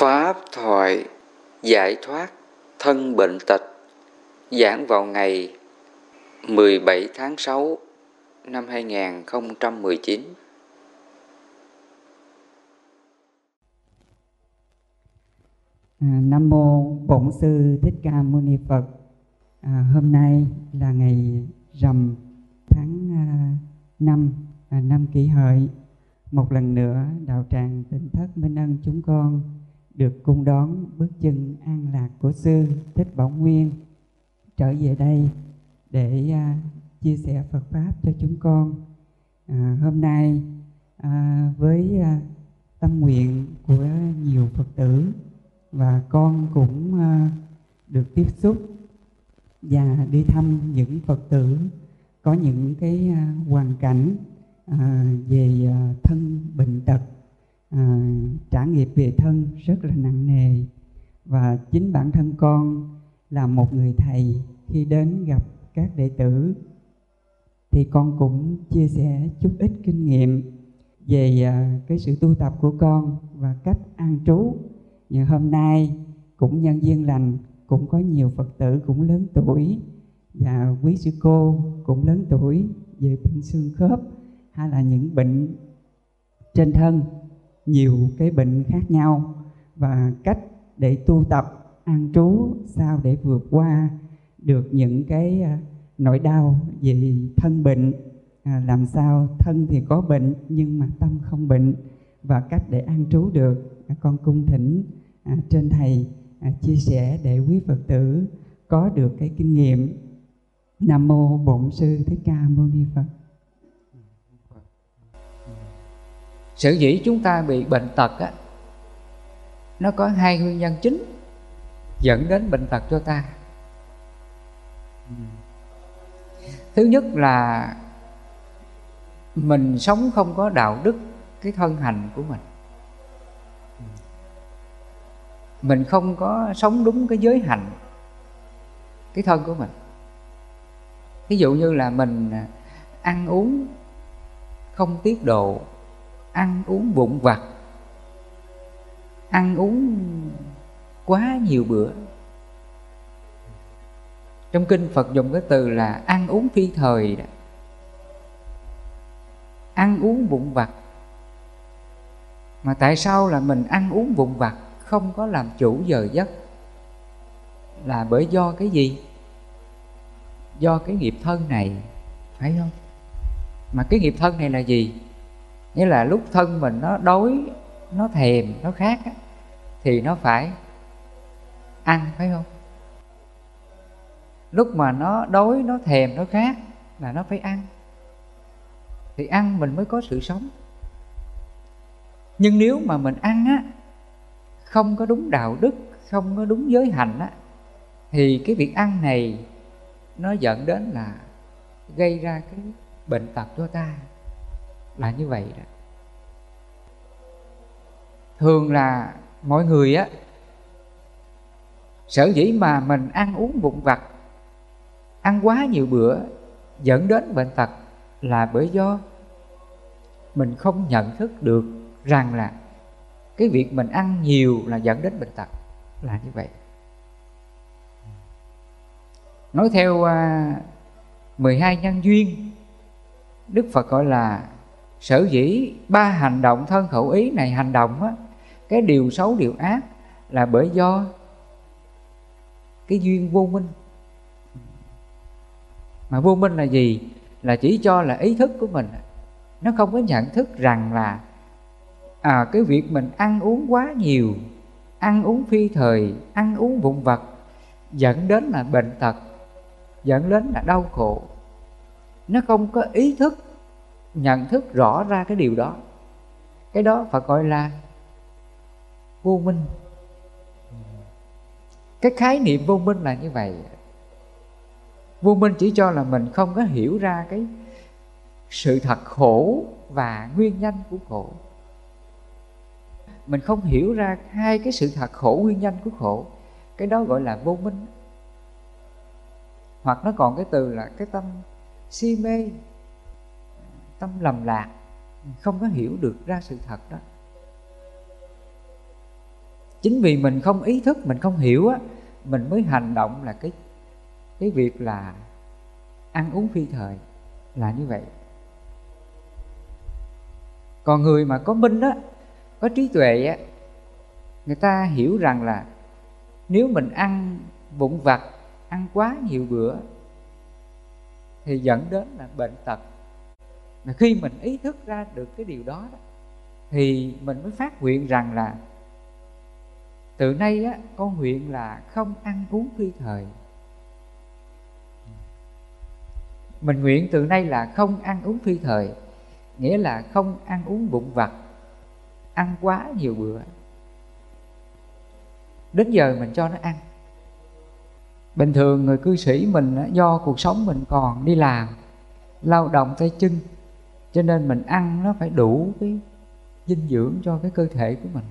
Pháp thoại giải thoát thân bệnh tật giảng vào ngày 17 tháng 6 năm 2019. À, Nam mô Bổn sư Thích Ca Mâu Ni Phật. À, hôm nay là ngày rằm tháng à, 5 à, năm Kỷ Hợi. Một lần nữa đạo tràng tỉnh thất minh ân chúng con được cung đón bước chân an lạc của sư Thích Bảo Nguyên trở về đây để à, chia sẻ Phật pháp cho chúng con. À, hôm nay à, với à, tâm nguyện của nhiều Phật tử và con cũng à, được tiếp xúc và đi thăm những Phật tử có những cái à, hoàn cảnh à, về à, thân bệnh tật à, trả nghiệp về thân rất là nặng nề. Và chính bản thân con là một người thầy. Khi đến gặp các đệ tử thì con cũng chia sẻ chút ít kinh nghiệm về à, cái sự tu tập của con và cách an trú. Nhưng hôm nay cũng nhân duyên lành cũng có nhiều phật tử cũng lớn tuổi và quý sư cô cũng lớn tuổi về bệnh xương khớp. Hay là những bệnh trên thân nhiều cái bệnh khác nhau và cách để tu tập an trú sao để vượt qua được những cái à, nỗi đau về thân bệnh. À, làm sao thân thì có bệnh nhưng mà tâm không bệnh và cách để an trú được. À, con cung thỉnh à, trên thầy à, chia sẻ để quý phật tử có được cái kinh nghiệm. Nam mô bổn sư thích ca mâu ni phật. Sở dĩ chúng ta bị bệnh tật á, nó có hai nguyên nhân chính dẫn đến bệnh tật cho ta. Thứ nhất là mình sống không có đạo đức cái thân hành của mình. Mình không có sống đúng cái giới hạnh, cái thân của mình. Ví dụ như là mình ăn uống không tiết độ ăn uống vụn vặt. Ăn uống quá nhiều bữa. Trong kinh phật dùng cái từ là ăn uống phi thời đó. Ăn uống vụn vặt. Mà tại sao là mình ăn uống vụn vặt không có làm chủ giờ giấc? Là bởi do cái gì? Do cái nghiệp thân này, phải không? Mà cái nghiệp thân này là gì? Nghĩa là lúc thân mình nó đói nó thèm nó khát á, thì nó phải ăn phải không? Lúc mà nó đói nó thèm nó khát là nó phải ăn. Thì ăn mình mới có sự sống. Nhưng nếu mà mình ăn á không có đúng đạo đức không có đúng giới hạnh á thì cái việc ăn này nó dẫn đến là gây ra cái bệnh tật cho ta là như vậy đó. Thường là mọi người á, sở dĩ mà mình ăn uống vụn vặt, ăn quá nhiều bữa, dẫn đến bệnh tật là bởi do mình không nhận thức được rằng là cái việc mình ăn nhiều là dẫn đến bệnh tật, là như vậy. Nói theo à, 12 nhân duyên, Đức Phật gọi là sở dĩ ba hành động thân khẩu ý này hành động á cái điều xấu điều ác là bởi do cái duyên vô minh. Mà vô minh là gì? Là chỉ cho là ý thức của mình. Nó không có nhận thức rằng là à, cái việc mình ăn uống quá nhiều ăn uống phi thời ăn uống vụn vặt dẫn đến là bệnh tật dẫn đến là đau khổ. Nó không có ý thức nhận thức rõ ra cái điều đó. Cái đó phải gọi là vô minh. Cái khái niệm vô minh là như vậy. Vô minh chỉ cho là mình không có hiểu ra cái sự thật khổ và nguyên nhân của khổ. Mình không hiểu ra hai cái sự thật khổ, nguyên nhân của khổ. Cái đó gọi là vô minh. Hoặc nó còn cái từ là cái tâm si mê tâm lầm lạc, không có hiểu được ra sự thật đó. Chính vì mình không ý thức, mình không hiểu á, mình mới hành động là cái cái việc là ăn uống phi thời, là như vậy. Còn người mà có minh á, có trí tuệ á, người ta hiểu rằng là nếu mình ăn vụn vặt, ăn quá nhiều bữa, thì dẫn đến là bệnh tật mà khi mình ý thức ra được cái điều đó, đó thì mình mới phát nguyện rằng là từ nay á con nguyện là không ăn uống phi thời. Mình nguyện từ nay là không ăn uống phi thời nghĩa là không ăn uống bụng vặt ăn quá nhiều bữa. Đến giờ mình cho nó ăn. Bình thường người cư sĩ mình do cuộc sống mình còn đi làm lao động tay chân cho nên mình ăn nó phải đủ cái dinh dưỡng cho cái cơ thể của mình.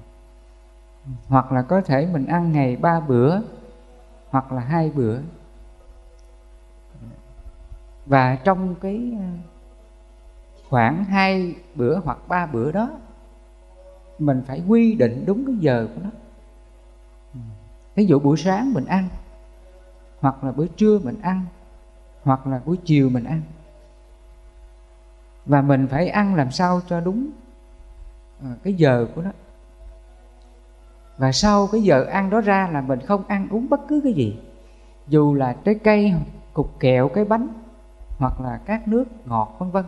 Hoặc là có thể mình ăn ngày ba bữa, hoặc là hai bữa. Và trong cái ờ, khoảng hai bữa hoặc ba bữa đó, mình phải quy định đúng cái giờ của nó. Ví dụ buổi sáng mình ăn, hoặc là buổi trưa mình ăn, hoặc là buổi chiều mình ăn và mình phải ăn làm sao cho đúng à, cái giờ của nó. Và sau cái giờ ăn đó ra là mình không ăn uống bất cứ cái gì. Dù là trái cây, cục kẹo, cái bánh, hoặc là các nước ngọt, vân vân.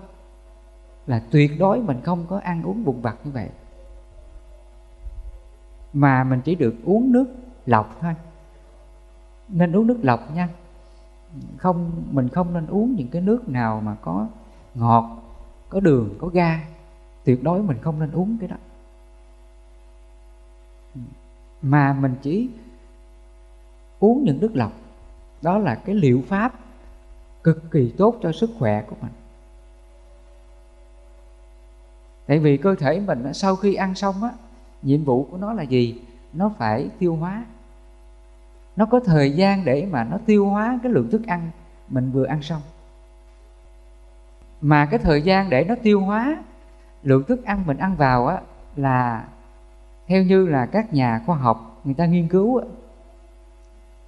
Là tuyệt đối mình không có ăn uống bụng vặt như vậy. Mà mình chỉ được uống nước lọc thôi. Nên uống nước lọc nha. Không, mình không nên uống những cái nước nào mà có ngọt có đường, có ga. Tuyệt đối mình không nên uống cái đó. Mà mình chỉ uống những nước lọc. Đó là cái liệu pháp cực kỳ tốt cho sức khỏe của mình. Tại vì cơ thể mình sau khi ăn xong á, nhiệm vụ của nó là gì? Nó phải tiêu hóa. Nó có thời gian để mà nó tiêu hóa cái lượng thức ăn mình vừa ăn xong mà cái thời gian để nó tiêu hóa lượng thức ăn mình ăn vào á là theo như là các nhà khoa học người ta nghiên cứu á,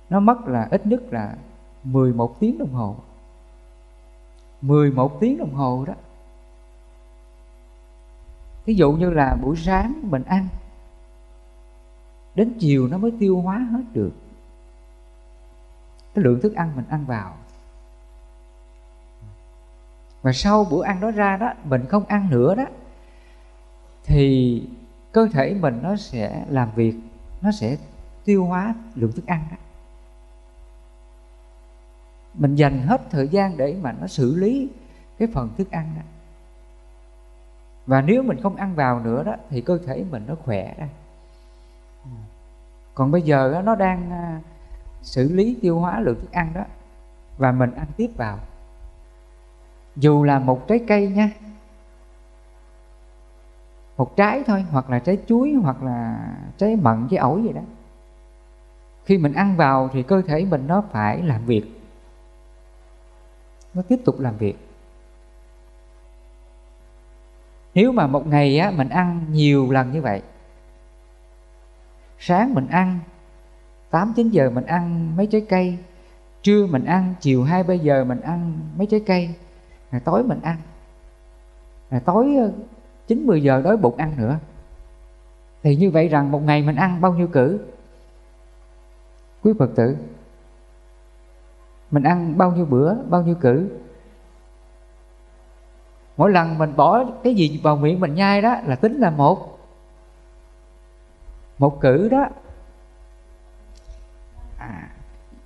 nó mất là ít nhất là 11 tiếng đồng hồ. 11 tiếng đồng hồ đó. Ví dụ như là buổi sáng mình ăn Đến chiều nó mới tiêu hóa hết được. Cái lượng thức ăn mình ăn vào và sau bữa ăn đó ra đó Mình không ăn nữa đó Thì cơ thể mình nó sẽ làm việc Nó sẽ tiêu hóa lượng thức ăn đó. Mình dành hết thời gian để mà nó xử lý cái phần thức ăn đó. Và nếu mình không ăn vào nữa đó thì cơ thể mình nó khỏe ra. Còn bây giờ đó, nó đang à, xử lý tiêu hóa lượng thức ăn đó và mình ăn tiếp vào dù là một trái cây nha. Một trái thôi hoặc là trái chuối hoặc là trái mận trái ổi gì đó. Khi mình ăn vào thì cơ thể mình nó phải làm việc. Nó tiếp tục làm việc. Nếu mà một ngày á, mình ăn nhiều lần như vậy sáng mình ăn 8 9 giờ mình ăn mấy trái cây trưa mình ăn chiều 2 3 giờ mình ăn mấy trái cây rồi tối mình ăn. Rồi tối ờ, 9 10 giờ đói bụng ăn nữa. Thì như vậy rằng một ngày mình ăn bao nhiêu cử quý Phật tử mình ăn bao nhiêu bữa bao nhiêu cử mỗi lần mình bỏ cái gì vào miệng mình nhai đó là tính là một. Một cử đó. À,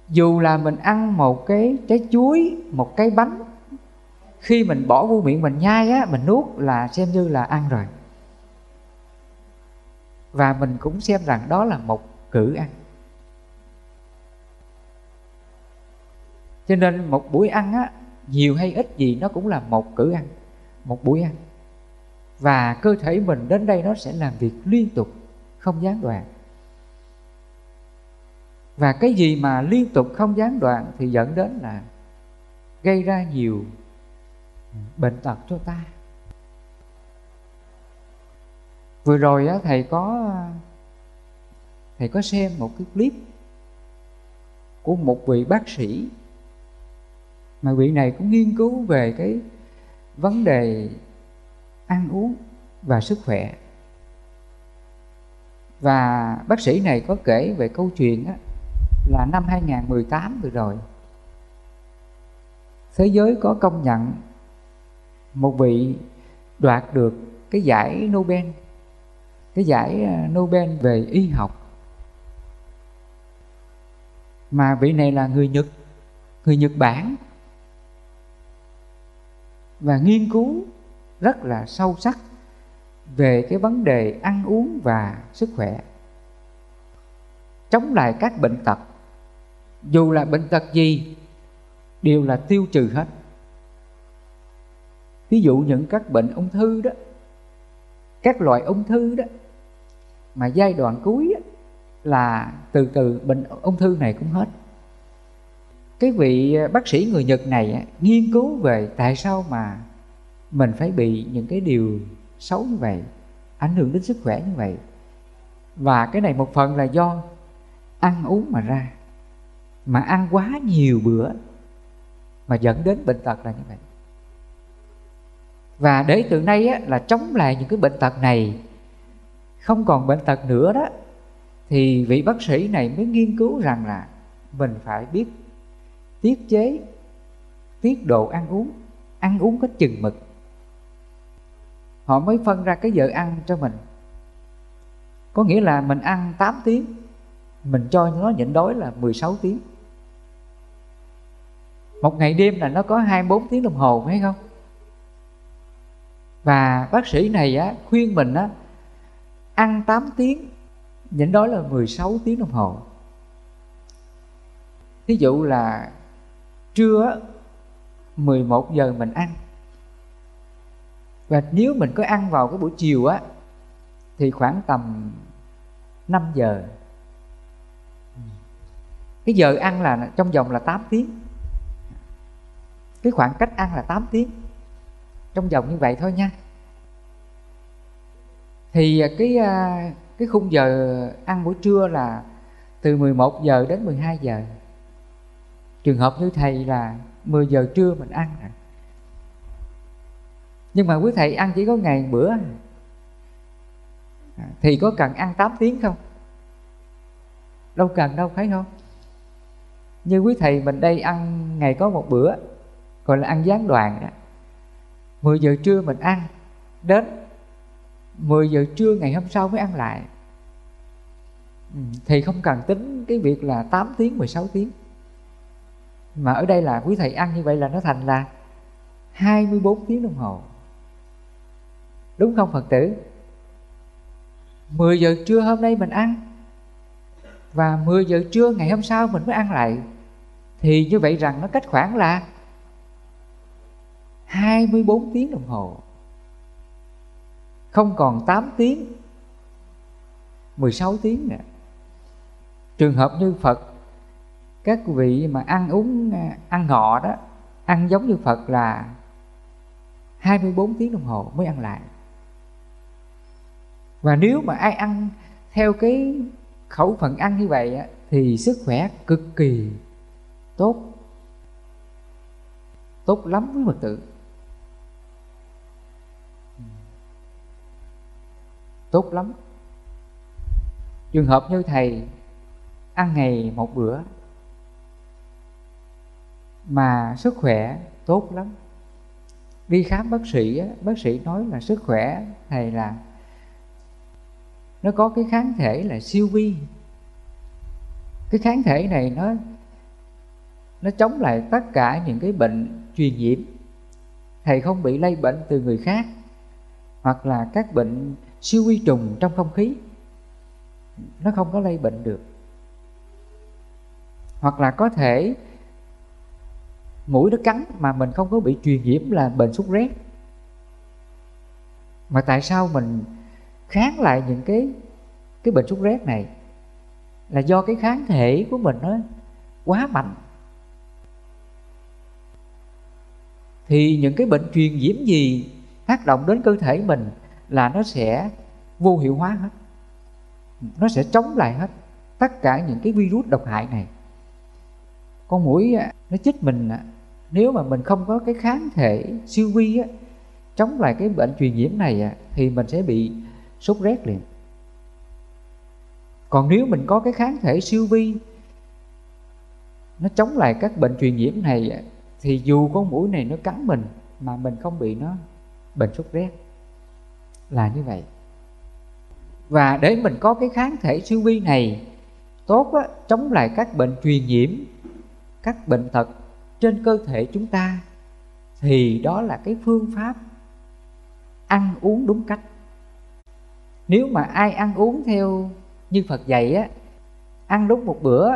dù là mình ăn một cái trái chuối một cái bánh khi mình bỏ vô miệng mình nhai á, mình nuốt là xem như là ăn rồi. Và mình cũng xem rằng đó là một cử ăn. Cho nên một buổi ăn á, nhiều hay ít gì nó cũng là một cử ăn, một buổi ăn. Và cơ thể mình đến đây nó sẽ làm việc liên tục, không gián đoạn. Và cái gì mà liên tục không gián đoạn thì dẫn đến là gây ra nhiều bệnh tật cho ta. Vừa rồi á, thầy có thầy có xem một cái clip của một vị bác sĩ mà vị này cũng nghiên cứu về cái vấn đề ăn uống và sức khỏe. Và bác sĩ này có kể về câu chuyện á, là năm 2018 vừa rồi thế giới có công nhận một vị đoạt được cái giải Nobel, cái giải à, Nobel về y học. Mà vị này là người Nhật người Nhật Bản. Và nghiên cứu rất là sâu sắc về cái vấn đề ăn uống và sức khỏe. Chống lại các bệnh tật. Dù là bệnh tật gì, đều là tiêu trừ hết ví dụ những các bệnh ung thư đó các loại ung thư đó mà giai đoạn cuối đó, là từ từ bệnh ung thư này cũng hết. Cái vị à, bác sĩ người Nhật này nghiên cứu về tại sao mà mình phải bị những cái điều xấu như vậy ảnh hưởng đến sức khỏe như vậy. Và cái này một phần là do ăn uống mà ra mà ăn quá nhiều bữa mà dẫn đến bệnh tật là như vậy và để từ nay á, là chống lại những cái bệnh tật này không còn bệnh tật nữa đó thì vị bác sĩ này mới nghiên cứu rằng là mình phải biết tiết chế tiết độ ăn uống ăn uống có chừng mực. Họ mới phân ra cái giờ ăn cho mình. Có nghĩa là mình ăn 8 tiếng mình cho nó nhịn đói là 16 tiếng. Một ngày đêm là nó có 24 tiếng đồng hồ phải không? Và bác sĩ này á, khuyên mình á, ăn 8 tiếng nhịn đói là 16 tiếng đồng hồ. Thí dụ là trưa 11 giờ mình ăn. Và nếu mình có ăn vào cái buổi chiều á thì khoảng tầm 5 giờ. Cái giờ ăn là trong vòng là 8 tiếng. Cái khoảng cách ăn là 8 tiếng trong vòng như vậy thôi nha. Thì à, cái à, cái khung giờ ăn buổi trưa là từ 11 giờ đến 12 giờ. Trường hợp như thầy là 10 giờ trưa mình ăn rồi nhưng mà quý thầy ăn chỉ có ngày bữa thì có cần ăn 8 tiếng không? Đâu cần đâu, phải không? Như quý thầy mình đây ăn ngày có một bữa, gọi là ăn gián đoạn đó. 10 giờ trưa mình ăn, đến 10 giờ trưa ngày hôm sau mới ăn lại. Ừ, thì không cần tính cái việc là 8 tiếng 16 tiếng. Mà ở đây là quý thầy ăn như vậy là nó thành là 24 tiếng đồng hồ. Đúng không phật tử? 10 giờ trưa hôm nay mình ăn và 10 giờ trưa ngày hôm sau mình mới ăn lại. Thì như vậy rằng nó cách khoảng là 24 tiếng đồng hồ. Không còn 8 tiếng 16 tiếng nữa. Trường hợp như Phật các vị mà ăn uống à, ăn ngọ đó ăn giống như Phật là 24 tiếng đồng hồ mới ăn lại. Và nếu mà ai ăn theo cái khẩu phần ăn như vậy á, thì sức khỏe cực kỳ tốt tốt lắm với phật tử. Tốt lắm. Trường hợp như thầy ăn ngày một bữa mà sức khỏe tốt lắm. Đi khám bác sĩ bác sĩ nói là sức khỏe thầy là nó có cái kháng thể là siêu vi. Cái kháng thể này nó nó chống lại tất cả những cái bệnh truyền nhiễm. Thầy không bị lây bệnh từ người khác hoặc là các bệnh siêu vi trùng trong không khí, nó không có lây bệnh được. Hoặc là có thể mũi nó cắn mà mình không có bị truyền nhiễm là bệnh sốt rét. Mà tại sao mình kháng lại những cái cái bệnh sốt rét này? Là do cái kháng thể của mình nó quá mạnh. Thì những cái bệnh truyền nhiễm gì tác động đến cơ thể mình là nó sẽ vô hiệu hóa hết. Nó sẽ chống lại hết tất cả những cái virus độc hại này. Con mũi nó chích mình nếu mà mình không có cái kháng thể siêu vi á, chống lại cái bệnh truyền nhiễm này thì mình sẽ bị sốt rét liền. Còn nếu mình có cái kháng thể siêu vi nó chống lại các bệnh truyền nhiễm này thì dù con mũi này nó cắn mình mà mình không bị nó bệnh sốt rét là như vậy. Và để mình có cái kháng thể siêu vi này tốt á, chống lại các bệnh truyền nhiễm các bệnh tật trên cơ thể chúng ta thì đó là cái phương pháp ăn uống đúng cách. Nếu mà ai ăn uống theo như Phật dạy á ăn đúng một bữa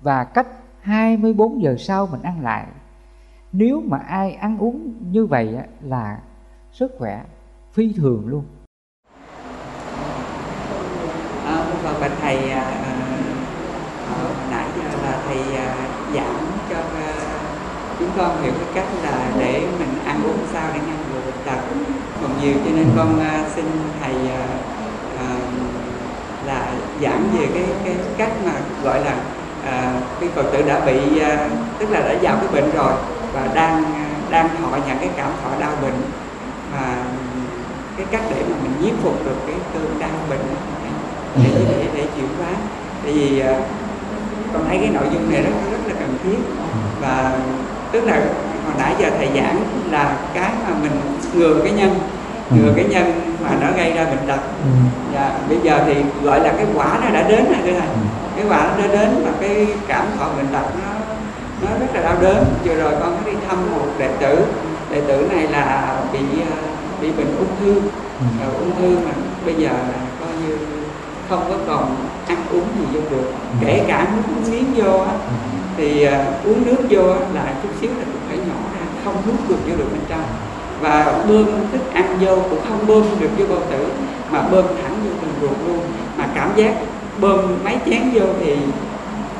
và cách 24 giờ sau mình ăn lại. Nếu mà ai ăn uống như vậy á, là sức khỏe phi thường luôn. À, vâng, vâng, và bạch thầy à, à, nãy giờ là thầy à, giảng cho à, chúng con hiểu cái cách là để mình ăn uống sao để ngăn ngừa bệnh tật. Còn nhiều cho nên con à, xin thầy à, à, là giảng về cái cái cách mà gọi là à, cái phật tử đã bị à, tức là đã vào cái bệnh rồi và đang à, đang thọ nhận cái cảm thọ đau bệnh. Và cái cách để mà mình nhiếp phục được cái cơn đau bệnh để để để, để chuyển hóa. Tại vì uh, con thấy cái nội dung này rất rất là cần thiết. Và tức là hồi nãy giờ thầy giảng là cái mà mình ngừa cái nhân ngừa cái nhân mà nó gây ra bệnh tật. Và bây giờ thì gọi là cái quả nó đã đến rồi thưa thầy. Cái quả nó đã đến và cái cảm thọ bệnh tật nó nó rất là đau đớn. Vừa rồi con có đi thăm một đệ tử. Đệ tử này là bị bị bệnh ung thư. Rồi ung thư mà bây giờ là coi như không có còn ăn uống gì vô được. Kể cả nước miếng vô á thì uh, uống nước vô là chút xíu là cũng phải nhỏ ra không hút được vô được bên trong. Và bơm thức ăn vô cũng không bơm được vô bao tử mà bơm thẳng vô đường ruột luôn. Mà cảm giác bơm mấy chén vô thì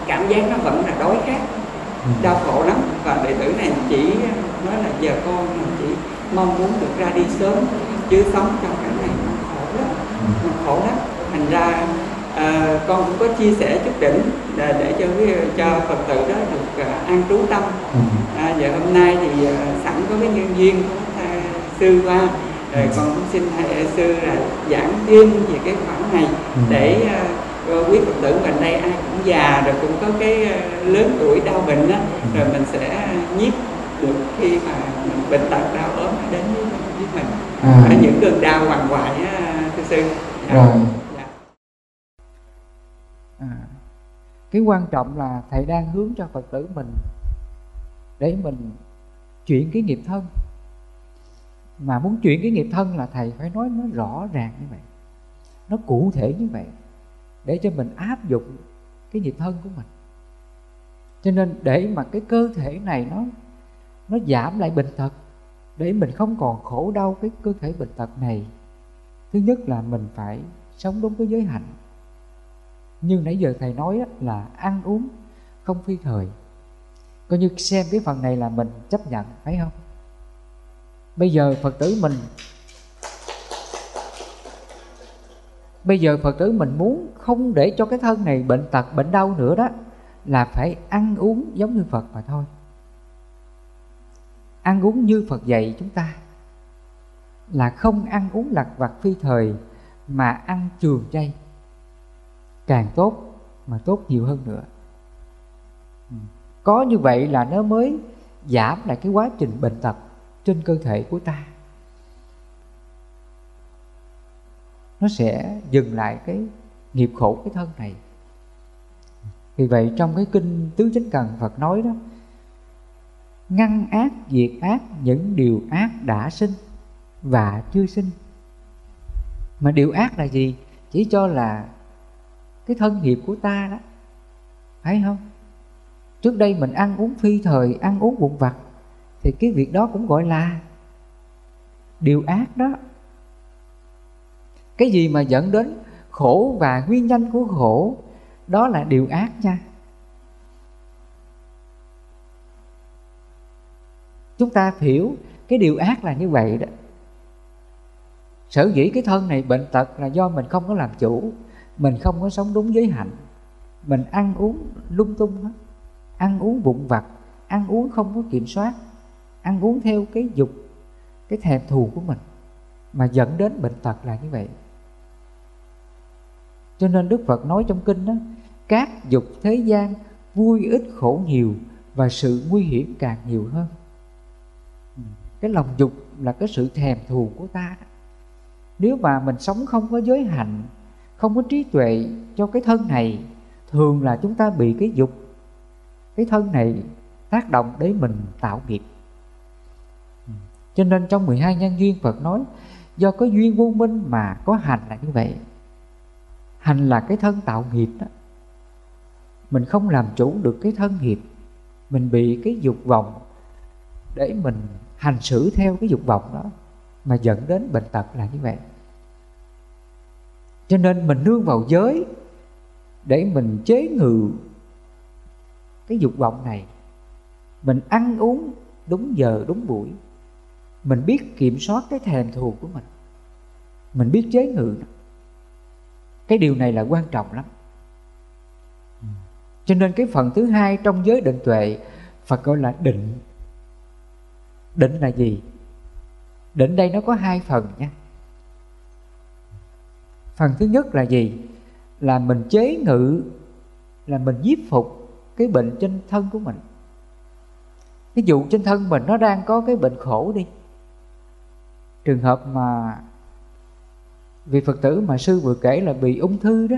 cảm giác nó vẫn là đói khát đau khổ lắm. Và đệ tử này chỉ nói là giờ con mong muốn được ra đi sớm chứ sống trong cảnh này nó khổ lắm nó khổ lắm thành ra à, con cũng có chia sẻ chút đỉnh để, để cho cho phật tử đó được uh, an trú tâm. À, giờ hôm nay thì uh, sẵn có cái nhân duyên của sư qua. Rồi con cũng xin thầy sư là giảng thêm về cái khoản này để uh, quý phật tử gần đây ai cũng già rồi cũng có cái lớn tuổi đau bệnh đó rồi mình sẽ nhiếp được khi mà mình bệnh tật đau ốm đến với, với mình à. những cơn đau hoàng hoại thưa sư dạ. rồi dạ. à. cái quan trọng là thầy đang hướng cho phật tử mình để mình chuyển cái nghiệp thân mà muốn chuyển cái nghiệp thân là thầy phải nói nó rõ ràng như vậy nó cụ thể như vậy để cho mình áp dụng cái nghiệp thân của mình cho nên để mà cái cơ thể này nó nó giảm lại bệnh tật, để mình không còn khổ đau cái cơ thể bệnh tật này. Thứ nhất là mình phải sống đúng cái giới hạnh. Như nãy giờ thầy nói là ăn uống không phi thời. Coi như xem cái phần này là mình chấp nhận, phải không? Bây giờ phật tử mình, bây giờ phật tử mình muốn không để cho cái thân này bệnh tật, bệnh đau nữa đó, là phải ăn uống giống như phật mà thôi ăn uống như phật dạy chúng ta. Là không ăn uống lặt vặt phi thời, mà ăn trường chay. Càng tốt mà tốt nhiều hơn nữa. Ừ. Có như vậy là nó mới giảm lại cái quá trình bệnh tật trên cơ thể của ta. Nó sẽ dừng lại cái nghiệp khổ, cái thân này. Vì vậy trong cái kinh tứ chánh cần phật nói đó ngăn ác, diệt ác, những điều ác đã sinh và chưa sinh. Mà điều ác là gì? Chỉ cho là cái thân nghiệp của ta đó. Phải không? Trước đây mình ăn uống phi thời, ăn uống vụn vặt, thì cái việc đó cũng gọi là điều ác đó. Cái gì mà dẫn đến khổ và nguyên nhân của khổ, đó là điều ác nha. Chúng ta hiểu cái điều ác là như vậy đó. Sở dĩ cái thân này bệnh tật là do mình không có làm chủ, mình không có sống đúng giới hạnh. Mình ăn uống lung tung hết ăn uống vụn vặt, ăn uống không có kiểm soát, ăn uống theo cái dục, cái thèm thù của mình mà dẫn đến bệnh tật là như vậy. Cho nên đức phật nói trong kinh đó, các dục thế gian vui ít khổ nhiều và sự nguy hiểm càng nhiều hơn cái lòng dục là cái sự thèm thù của ta nếu mà mình sống không có giới hạnh, không có trí tuệ cho cái thân này, thường là chúng ta bị cái dục. Cái thân này tác động để mình tạo nghiệp. Cho nên trong 12 nhân duyên Phật nói, do có duyên vô minh mà có hành là như vậy. Hành là cái thân tạo nghiệp đó. Mình không làm chủ được cái thân nghiệp, mình bị cái dục vọng để mình hành xử theo cái dục vọng đó mà dẫn đến bệnh tật là như vậy. Cho nên mình nương vào giới để mình chế ngự cái dục vọng này. Mình ăn uống đúng giờ, đúng buổi. Mình biết kiểm soát cái thèm thù của mình. Mình biết chế ngự cái điều này là quan trọng lắm. Cho nên cái phần thứ hai trong giới định tuệ, Phật gọi là định Định là gì? Định đây nó có hai phần nha Phần thứ nhất là gì? Là mình chế ngự, Là mình nhiếp phục cái bệnh trên thân của mình Ví dụ trên thân mình nó đang có cái bệnh khổ đi Trường hợp mà Vị Phật tử mà sư vừa kể là bị ung thư đó,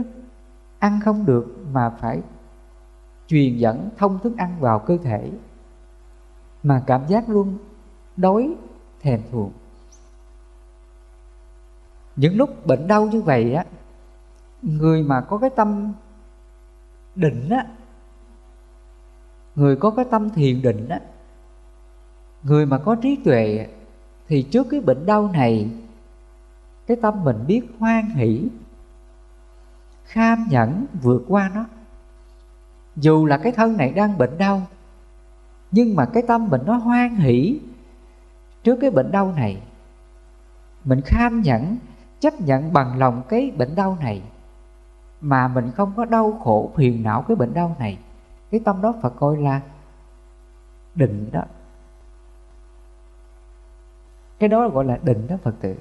Ăn không được mà phải truyền dẫn thông thức ăn vào cơ thể, mà cảm giác luôn đói, thèm thuồng. Những lúc bệnh đau như vậy á, người mà có cái tâm định á, người có cái tâm thiền định á, người mà có trí tuệ thì trước cái bệnh đau này, cái tâm mình biết hoan hỷ, kham nhẫn vượt qua nó. Dù là cái thân này đang bệnh đau, nhưng mà cái tâm mình nó hoan hỷ trước cái bệnh đau này. Mình kham nhẫn, chấp nhận bằng lòng cái bệnh đau này, mà mình không có đau khổ phiền não cái bệnh đau này, cái tâm đó Phật coi là định đó. Cái đó gọi là định đó Phật tử.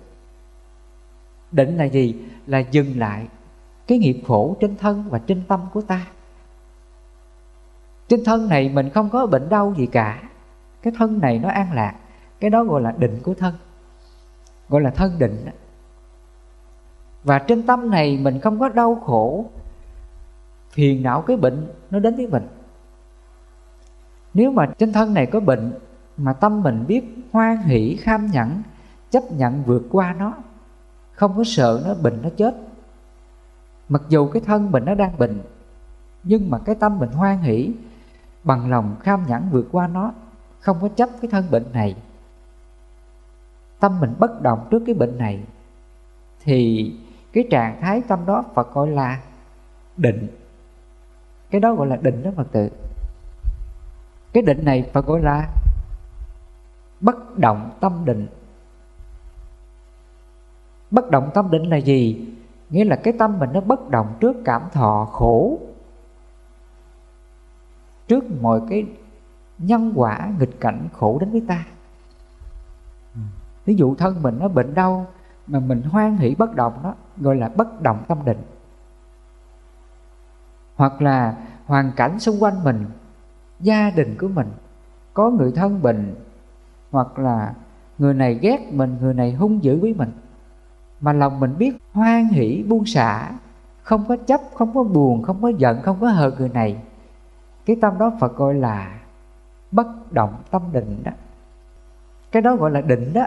Định là gì? Là dừng lại cái nghiệp khổ trên thân và trên tâm của ta. Trên thân này mình không có bệnh đau gì cả. Cái thân này nó an lạc cái đó gọi là định của thân. Gọi là thân định và trên tâm này mình không có đau khổ, phiền não cái bệnh nó đến với mình. Nếu mà trên thân này có bệnh mà tâm mình biết hoan hỷ, kham nhẫn, chấp nhận vượt qua nó, không có sợ nó, bệnh nó chết. Mặc dù cái thân mình nó đang bệnh, nhưng mà cái tâm mình hoan hỷ, bằng lòng, kham nhẫn vượt qua nó, không có chấp cái thân bệnh này tâm mình bất động trước cái bệnh này, thì cái trạng thái tâm đó Phật gọi là định. Cái đó gọi là định đó Phật tử. Cái định này Phật gọi là bất động tâm định. Bất động tâm định là gì? Nghĩa là cái tâm mình nó bất động trước cảm thọ khổ, trước mọi cái nhân quả nghịch cảnh khổ đến với ta ví dụ thân mình nó bệnh đau, mà mình hoan hỷ bất động đó, gọi là bất động tâm định. Hoặc là hoàn cảnh xung quanh mình, gia đình của mình, có người thân bệnh, hoặc là người này ghét mình, người này hung dữ với mình, mà lòng mình biết hoan hỷ, buông xả, không có chấp, không có buồn, không có giận, không có hờn người này, cái tâm đó Phật gọi là bất động tâm định đó. Cái đó gọi là định đó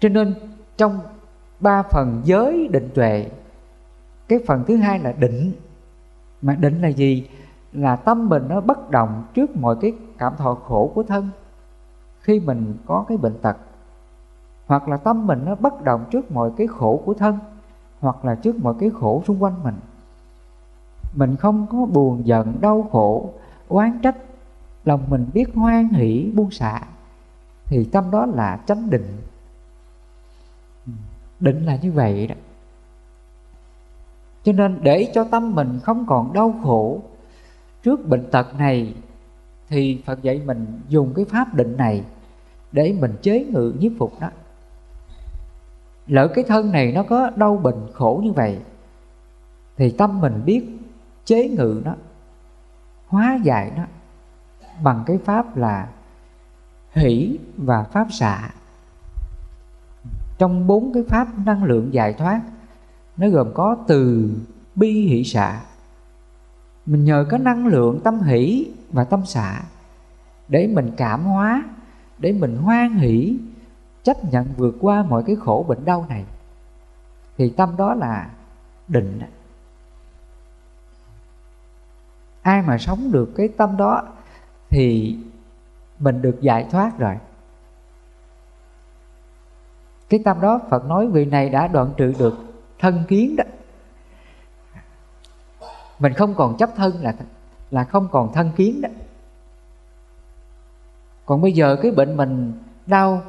cho nên trong ba phần giới định tuệ, cái phần thứ hai là định. Mà định là gì? Là tâm mình nó bất động trước mọi cái cảm thọ khổ của thân. Khi mình có cái bệnh tật, hoặc là tâm mình nó bất động trước mọi cái khổ của thân, hoặc là trước mọi cái khổ xung quanh mình. Mình không có buồn giận, đau khổ, oán trách, lòng mình biết hoan hỷ, buông xả, thì tâm đó là chánh định định là như vậy đó. Cho nên để cho tâm mình không còn đau khổ trước bệnh tật này, thì phật dạy mình dùng cái pháp định này để mình chế ngự nhiếp phục đó. Lỡ cái thân này nó có đau bệnh khổ như vậy, thì tâm mình biết chế ngự nó, hóa giải nó bằng cái pháp là hỷ và pháp xạ trong bốn cái pháp năng lượng giải thoát. Nó gồm có từ, bi, hỷ, xạ. Mình nhờ cái năng lượng tâm hỷ và tâm xạ để mình cảm hóa, để mình hoan hỷ, chấp nhận vượt qua mọi cái khổ bệnh đau này. Thì tâm đó là định. Ai mà sống được cái tâm đó thì mình được giải thoát rồi cái tâm đó Phật nói vị này đã đoạn trừ được thân kiến đó. Mình không còn chấp thân là là không còn thân kiến đó. Còn bây giờ cái bệnh mình đau,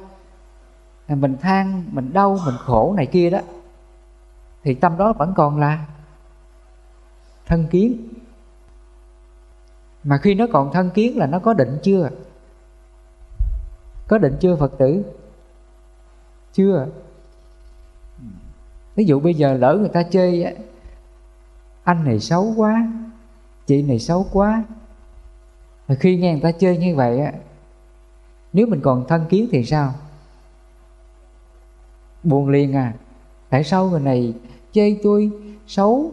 mình than, mình đau, mình khổ này kia đó, thì tâm đó vẫn còn là thân kiến. Mà khi nó còn thân kiến là nó có định chưa? Có định chưa phật tử? Chưa? Ví dụ bây giờ lỡ người ta chơi anh này xấu quá, chị này xấu quá. Rồi khi nghe người ta chơi như vậy á, nếu mình còn thân kiến thì sao? Buồn liền à. Tại sao người này chê tôi xấu?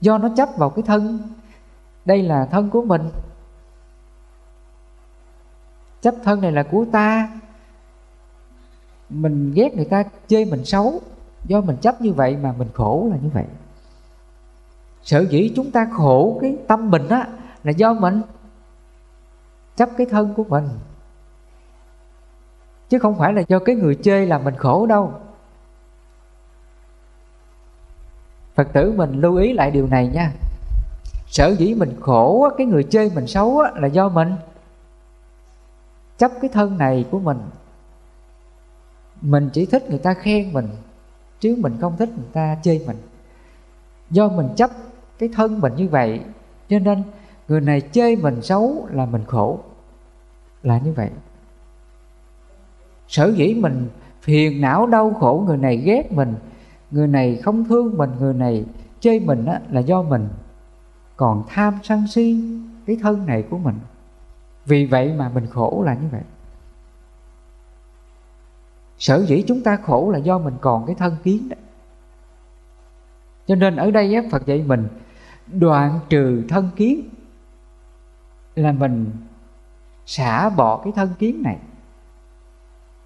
Do nó chấp vào cái thân. Đây là thân của mình. Chấp thân này là của ta mình ghét người ta, chê mình xấu. Do mình chấp như vậy mà mình khổ là như vậy. Sở dĩ chúng ta khổ cái tâm mình á, là do mình chấp cái thân của mình. Chứ không phải là do cái người chơi là mình khổ đâu. Phật tử mình lưu ý lại điều này nha. Sở dĩ mình khổ cái người chơi mình xấu là do mình chấp cái thân này của mình mình chỉ thích người ta khen mình chứ mình không thích người ta chê mình. Do mình chấp cái thân mình như vậy cho nên người này chê mình xấu là mình khổ là như vậy. Sở dĩ mình phiền não đau khổ người này ghét mình người này không thương mình người này chê mình á, là do mình còn tham sân si cái thân này của mình. Vì vậy mà mình khổ là như vậy sở dĩ chúng ta khổ là do mình còn cái thân kiến đó. Cho nên ở đây á, phật dạy mình đoạn trừ thân kiến là mình xả bỏ cái thân kiến này.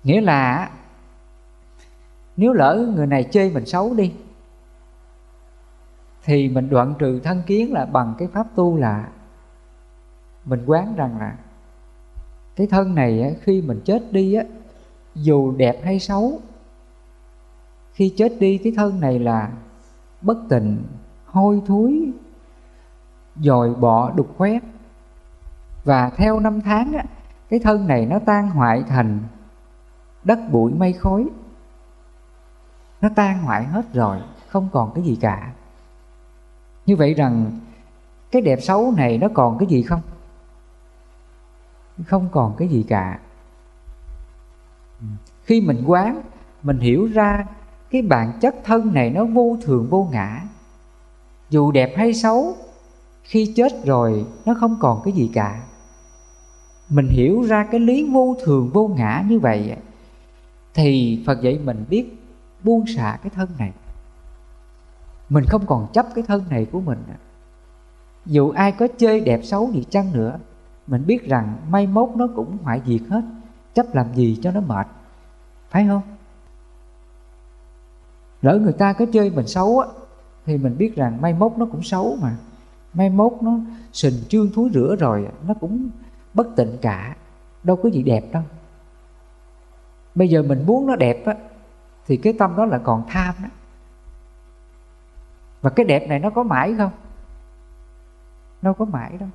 Nghĩa là nếu lỡ người này chê mình xấu đi thì mình đoạn trừ thân kiến là bằng cái pháp tu là mình quán rằng là cái thân này khi mình chết đi á dù đẹp hay xấu khi chết đi cái thân này là bất tịnh hôi thối dòi bọ đục khoét. Và theo năm tháng á, cái thân này nó tan hoại thành đất bụi mây khói. Nó tan hoại hết rồi không còn cái gì cả. Như vậy rằng cái đẹp xấu này nó còn cái gì không? Không còn cái gì cả khi mình quán, mình hiểu ra cái bản chất thân này nó vô thường, vô ngã. Dù đẹp hay xấu, khi chết rồi nó không còn cái gì cả. Mình hiểu ra cái lý vô thường, vô ngã như vậy thì phật dạy mình biết buông xả cái thân này. Mình không còn chấp cái thân này của mình dù ai có chơi đẹp xấu gì chăng nữa, mình biết rằng may mốt nó cũng hoại diệt hết chấp làm gì cho nó mệt. Phải không? Lỡ người ta có chơi mình xấu á, thì mình biết rằng may mốt nó cũng xấu mà. May mốt nó sình trương thúi rửa rồi, nó cũng bất tịnh cả. Đâu có gì đẹp đâu. Bây giờ mình muốn nó đẹp á, thì cái tâm đó là còn tham đó và cái đẹp này nó có mãi không? Đâu có mãi đâu.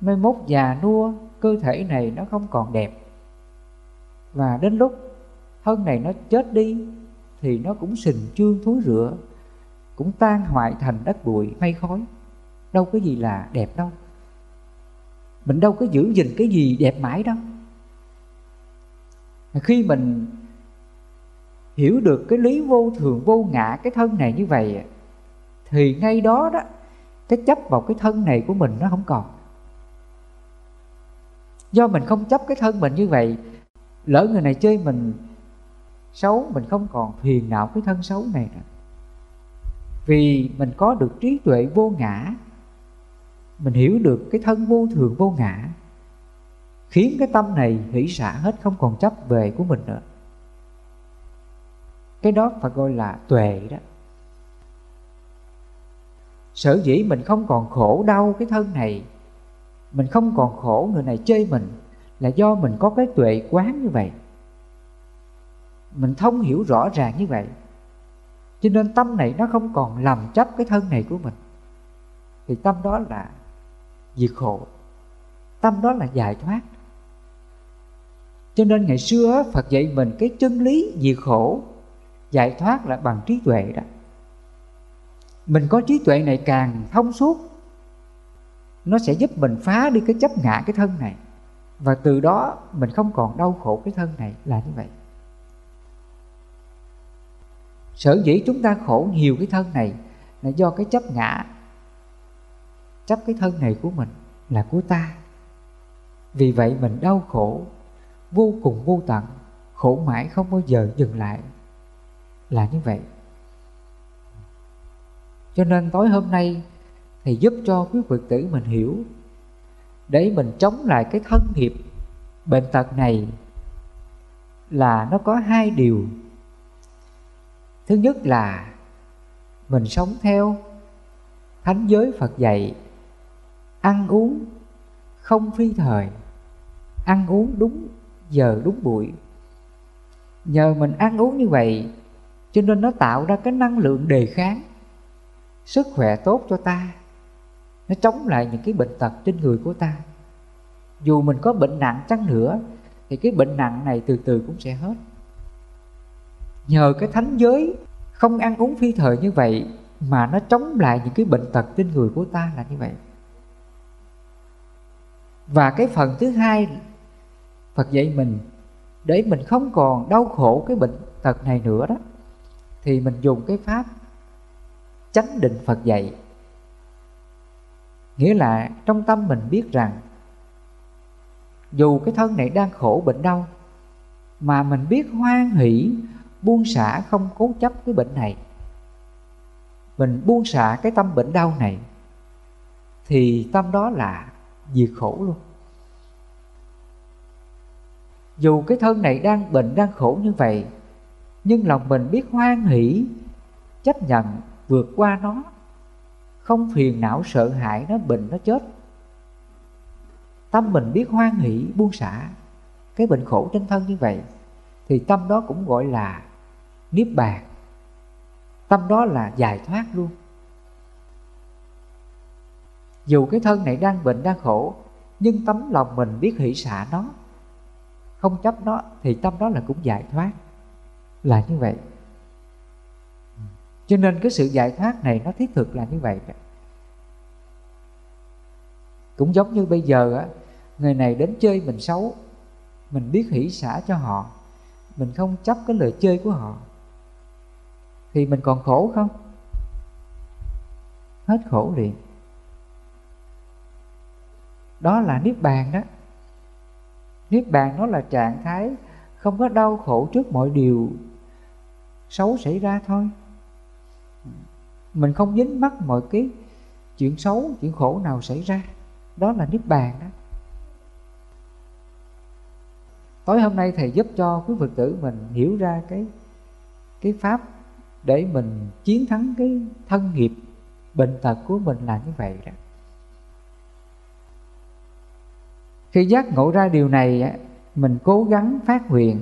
Mai mốt già nua cơ thể này nó không còn đẹp. Và đến lúc thân này nó chết đi, thì nó cũng sình trương thúi rửa cũng tan hoại thành đất bụi, mây khói. Đâu có gì là đẹp đâu. Mình đâu có giữ gìn cái gì đẹp mãi đâu. Khi mình hiểu được cái lý vô thường, vô ngã cái thân này như vậy, thì ngay đó đó, cái chấp vào cái thân này của mình nó không còn do mình không chấp cái thân mình như vậy, lỡ người này chơi mình xấu, mình không còn phiền não cái thân xấu này nữa. Vì mình có được trí tuệ vô ngã, mình hiểu được cái thân vô thường vô ngã, khiến cái tâm này hỷ xả hết, không còn chấp về của mình nữa. Cái đó phải gọi là tuệ đó. Sở dĩ mình không còn khổ đau cái thân này mình không còn khổ người này chơi mình, là do mình có cái tuệ quán như vậy. Mình thông hiểu rõ ràng như vậy. Cho nên tâm này nó không còn làm chấp cái thân này của mình. Thì tâm đó là diệt khổ. Tâm đó là giải thoát. Cho nên ngày xưa Phật dạy mình cái chân lý diệt khổ, giải thoát là bằng trí tuệ đó. Mình có trí tuệ này càng thông suốt nó sẽ giúp mình phá đi cái chấp ngã cái thân này. Và từ đó mình không còn đau khổ cái thân này là như vậy. Sở dĩ chúng ta khổ nhiều cái thân này là do cái chấp ngã, chấp cái thân này của mình là của ta. Vì vậy mình đau khổ, vô cùng vô tận, khổ mãi không bao giờ dừng lại là như vậy. Cho nên tối hôm nay thì giúp cho quý phật tử mình hiểu. Để mình chống lại cái thân nghiệp bệnh tật này là nó có hai điều. Thứ nhất là mình sống theo thánh giới phật dạy, ăn uống không phi thời, ăn uống đúng giờ đúng buổi. Nhờ mình ăn uống như vậy, cho nên nó tạo ra cái năng lượng đề kháng, sức khỏe tốt cho ta nó chống lại những cái bệnh tật trên người của ta. Dù mình có bệnh nặng chăng nữa, thì cái bệnh nặng này từ từ cũng sẽ hết. Nhờ cái thánh giới không ăn uống phi thời như vậy mà nó chống lại những cái bệnh tật trên người của ta là như vậy. Và cái phần thứ hai, Phật dạy mình, để mình không còn đau khổ cái bệnh tật này nữa đó, thì mình dùng cái pháp chánh định Phật dạy nghĩa là trong tâm mình biết rằng, dù cái thân này đang khổ bệnh đau, mà mình biết hoan hỷ, buông xả không cố chấp cái bệnh này. Mình buông xả cái tâm bệnh đau này, thì tâm đó là diệt khổ luôn. Dù cái thân này đang bệnh, đang khổ như vậy, nhưng lòng mình biết hoan hỷ, chấp nhận vượt qua nó không phiền não sợ hãi nó, bệnh nó chết. Tâm mình biết hoan hỷ, buông xả. Cái bệnh khổ trên thân như vậy, thì tâm đó cũng gọi là niết bàn. Tâm đó là giải thoát luôn. Dù cái thân này đang bệnh, đang khổ, nhưng tấm lòng mình biết hỷ xả nó, không chấp nó, thì tâm đó là cũng giải thoát. Là như vậy cho nên cái sự giải thoát này nó thiết thực là như vậy cũng giống như bây giờ á, người này đến chơi mình xấu, mình biết hỷ xả cho họ, mình không chấp cái lời chơi của họ, thì mình còn khổ không? Hết khổ liền. Đó là niết bàn đó. Niết bàn nó là trạng thái không có đau khổ trước mọi điều xấu xảy ra thôi mình không dính mắc mọi cái chuyện xấu, chuyện khổ nào xảy ra. Đó là niết bàn đó. Tối hôm nay thầy giúp cho quý phật tử mình hiểu ra cái cái pháp để mình chiến thắng cái thân nghiệp, bệnh tật của mình là như vậy đó. Khi giác ngộ ra điều này mình cố gắng phát nguyện,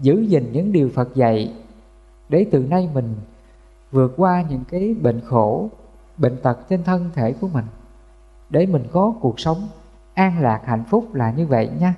giữ gìn những điều phật dạy để từ nay mình vượt qua những cái bệnh khổ, bệnh tật trên thân thể của mình. Để mình có cuộc sống an lạc, hạnh phúc là như vậy nha.